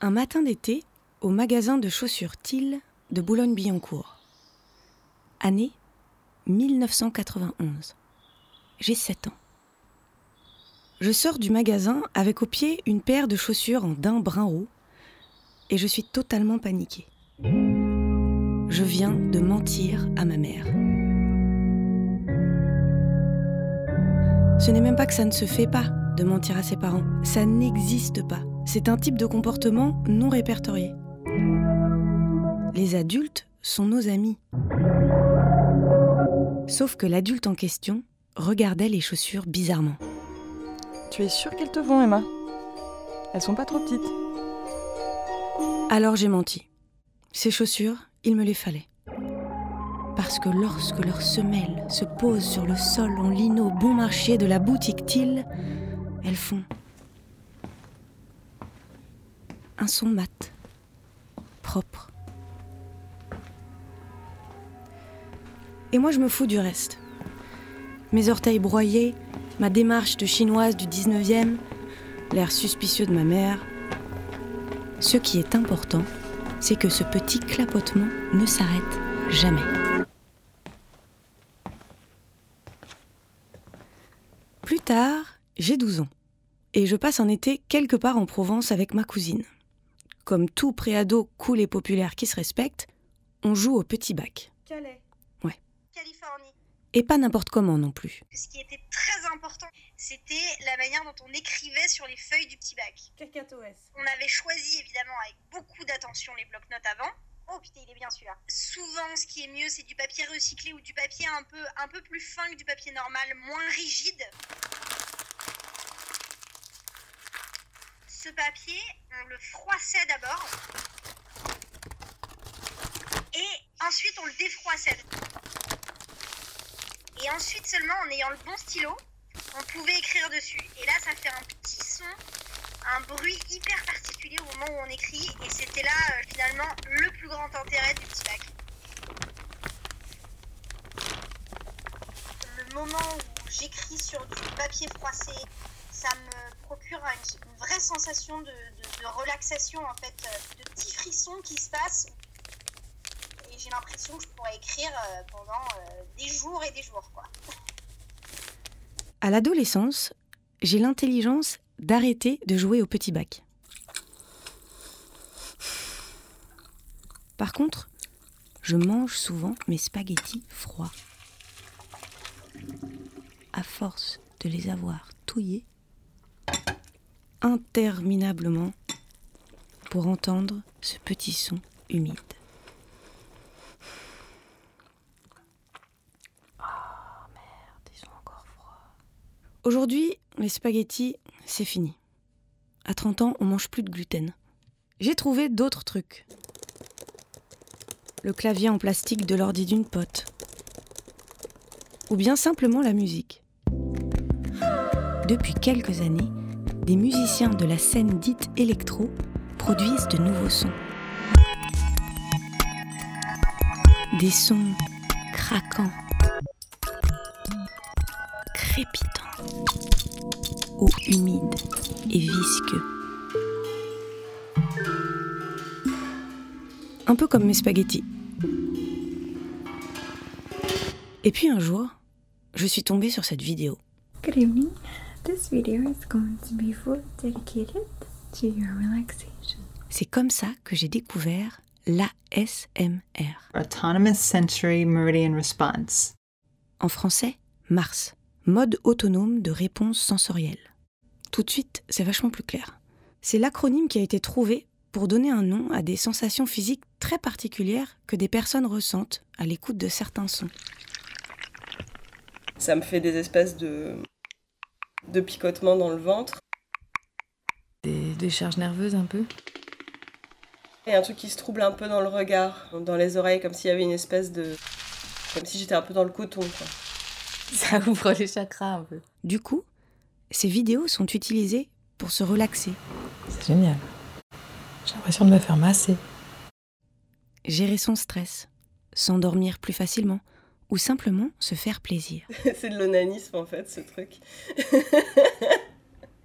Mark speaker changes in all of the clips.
Speaker 1: Un matin d'été, au magasin de chaussures Thiel de Boulogne-Billancourt. Année 1991. J'ai 7 ans. Je sors du magasin avec au pied une paire de chaussures en daim brun roux et je suis totalement paniquée. Je viens de mentir à ma mère. Ce n'est même pas que ça ne se fait pas de mentir à ses parents, ça n'existe pas. C'est un type de comportement non répertorié. Les adultes sont nos amis. Sauf que l'adulte en question regardait les chaussures bizarrement.
Speaker 2: Tu es sûre qu'elles te vont, Emma? Elles sont pas trop petites.
Speaker 1: Alors j'ai menti. Ces chaussures, il me les fallait. Parce que lorsque leurs semelles se posent sur le sol en lino bon marché de la boutique Till, elles font un son mat, propre. Et moi je me fous du reste. Mes orteils broyés, ma démarche de chinoise du 19e, l'air suspicieux de ma mère. Ce qui est important, c'est que ce petit clapotement ne s'arrête jamais. Plus tard, j'ai 12 ans et je passe un été quelque part en Provence avec ma cousine. Comme tout préado cool et populaire qui se respecte, on joue au petit bac.
Speaker 3: Calais.
Speaker 1: Ouais.
Speaker 3: Californie.
Speaker 1: Et pas n'importe comment non plus.
Speaker 3: Ce qui était très important, c'était la manière dont on écrivait sur les feuilles du petit bac.
Speaker 2: Cacatoès.
Speaker 3: On avait choisi évidemment avec beaucoup d'attention les blocs-notes avant. Oh putain, il est bien celui-là. Souvent, ce qui est mieux, c'est du papier recyclé ou du papier un peu, un peu plus fin que du papier normal, moins rigide. Ce papier, on le froissait d'abord. Et ensuite, on le défroissait. Et ensuite seulement, en ayant le bon stylo, on pouvait écrire dessus. Et là, ça fait un petit son, un bruit hyper particulier au moment où on écrit. Et c'était là, euh, finalement, le plus grand intérêt du petit bac. Le moment où j'écris sur du papier froissé, ça me procure une, vraie sensation de, de- de relaxation, en fait, euh, de petits frissons qui se passent. Et j'ai l'impression que je pourrais écrire euh, pendant euh, des jours et des jours, quoi.
Speaker 1: À l'adolescence, j'ai l'intelligence d'arrêter de jouer au petit bac. Par contre, je mange souvent mes spaghettis froids. À force de les avoir touillés interminablement pour entendre ce petit son humide. Ils sont encore froids. Aujourd'hui, les spaghettis, c'est fini. À 30 ans, on mange plus de gluten. J'ai trouvé d'autres trucs. Le clavier en plastique de l'ordi d'une pote. Ou bien simplement la musique. Depuis quelques années, des musiciens de la scène dite électro produisent de nouveaux sons. Des sons craquants, crépitants, eau humide et visqueux. Un peu comme mes spaghettis. Et puis un jour, je suis tombée sur cette vidéo.
Speaker 4: This video is going to be full dedicated to your relaxation.
Speaker 1: C'est comme ça que j'ai découvert l'ASMR.
Speaker 5: Autonomous Sensory Meridian Response.
Speaker 1: En français, MARS, mode autonome de réponse sensorielle. Tout de suite, c'est vachement plus clair. C'est l'acronyme qui a été trouvé pour donner un nom à des sensations physiques très particulières que des personnes ressentent à l'écoute de certains sons.
Speaker 6: Ça me fait des espèces de, de picotements dans le ventre.
Speaker 7: Des décharges nerveuses un peu.
Speaker 6: Et un truc qui se trouble un peu dans le regard, dans les oreilles, comme s'il y avait une espèce de. Comme si j'étais un peu dans le coton, quoi.
Speaker 7: Ça ouvre les chakras un peu.
Speaker 1: Du coup, ces vidéos sont utilisées pour se relaxer,
Speaker 7: C'est génial. J'ai l'impression de me faire masser.
Speaker 1: gérer son stress, s'endormir plus facilement ou simplement se faire plaisir.
Speaker 6: C'est de l'onanisme, en fait, ce truc.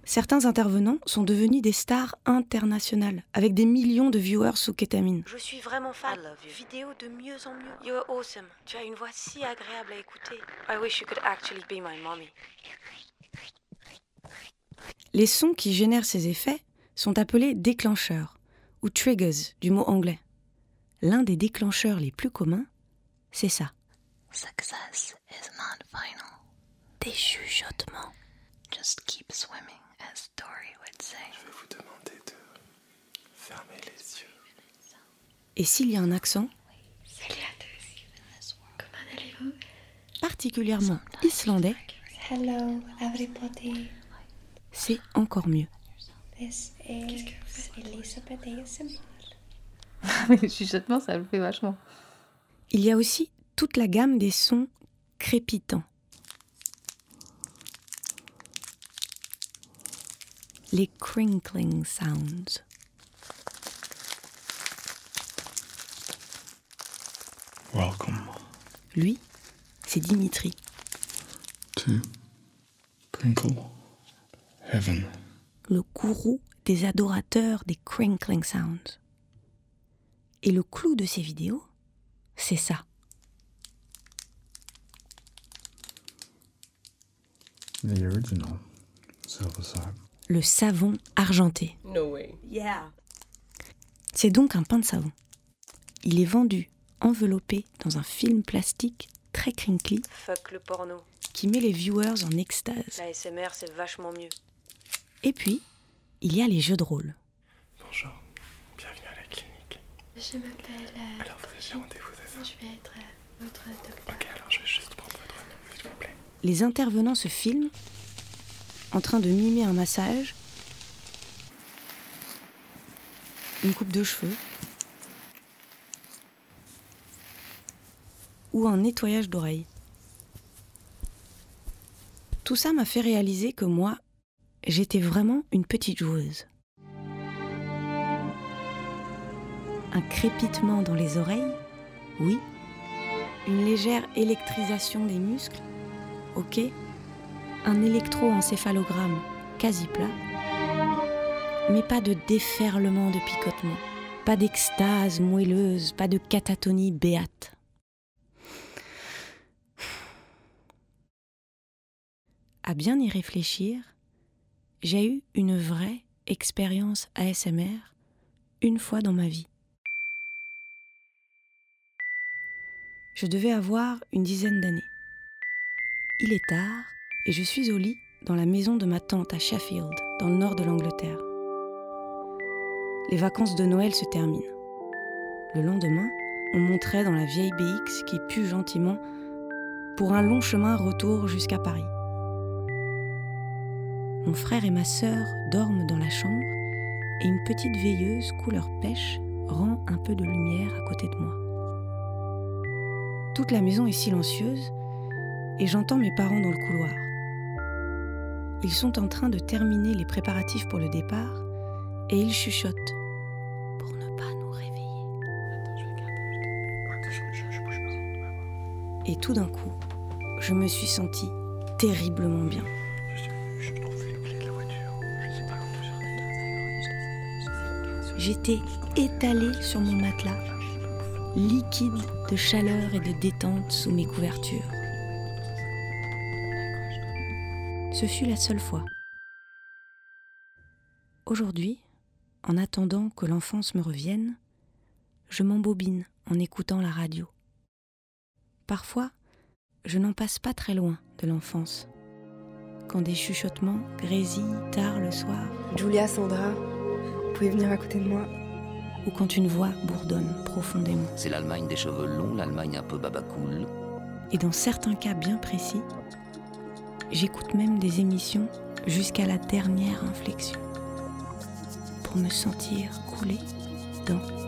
Speaker 1: Certains intervenants sont devenus des stars internationales, avec des millions de viewers sous kétamine. Je suis vraiment fan. Vidéo de mieux en mieux. You're awesome. Tu as une voix si agréable à écouter. I wish you could actually be my mommy. Les sons qui génèrent ces effets sont appelés déclencheurs, ou triggers du mot anglais. L'un des déclencheurs les plus communs, c'est ça. Success is not final. Des chuchotements. Just keep swimming. Je vais vous demander de fermer les yeux. Et s'il y a un accent? Salut à tous. Comment allez-vous? Particulièrement islandais. Hello everybody. C'est encore mieux. This is Elisabeth
Speaker 8: Mais le chuchotement, ça le fait vachement.
Speaker 1: Il y a aussi toute la gamme des sons crépitants. les crinkling sounds. Welcome. Lui, c'est Dimitri. To Crinkle Heaven. Le gourou des adorateurs des crinkling sounds. Et le clou de ses vidéos, c'est ça. The original silver le savon argenté.
Speaker 6: No way.
Speaker 1: Yeah. C'est donc un pain de savon. Il est vendu enveloppé dans un film plastique très crinkly. Fuck le porno. Qui met les viewers en extase. La SMR, c'est vachement mieux. Et puis, il y a les jeux de rôle. Bonjour, bienvenue à la clinique. Je m'appelle. Euh, alors, vous avez rendez-vous, c'est ça Je vais être euh, votre docteur. Ok, alors je vais juste prendre votre nom, s'il vous plaît. Les intervenants se filment en train de mimer un massage, une coupe de cheveux ou un nettoyage d'oreilles. Tout ça m'a fait réaliser que moi, j'étais vraiment une petite joueuse. Un crépitement dans les oreilles, oui. Une légère électrisation des muscles, ok? Un électroencéphalogramme quasi plat, mais pas de déferlement de picotement, pas d'extase moelleuse, pas de catatonie béate. À bien y réfléchir, j'ai eu une vraie expérience ASMR une fois dans ma vie. Je devais avoir une dizaine d'années. Il est tard, et je suis au lit dans la maison de ma tante à Sheffield, dans le nord de l'Angleterre. Les vacances de Noël se terminent. Le lendemain, on monterait dans la vieille BX qui pue gentiment pour un long chemin retour jusqu'à Paris. Mon frère et ma sœur dorment dans la chambre et une petite veilleuse couleur pêche rend un peu de lumière à côté de moi. Toute la maison est silencieuse et j'entends mes parents dans le couloir. Ils sont en train de terminer les préparatifs pour le départ et ils chuchotent pour ne pas nous réveiller. Et tout d'un coup, je me suis sentie terriblement bien. J'étais étalée sur mon matelas, liquide de chaleur et de détente sous mes couvertures. Ce fut la seule fois. Aujourd'hui, en attendant que l'enfance me revienne, je m'embobine en écoutant la radio. Parfois, je n'en passe pas très loin de l'enfance. Quand des chuchotements grésillent tard le soir.
Speaker 9: Julia, Sandra, vous pouvez venir à côté de moi.
Speaker 1: Ou quand une voix bourdonne profondément.
Speaker 10: C'est l'Allemagne des cheveux longs, l'Allemagne un peu babacool.
Speaker 1: Et dans certains cas bien précis, J'écoute même des émissions jusqu'à la dernière inflexion pour me sentir couler dans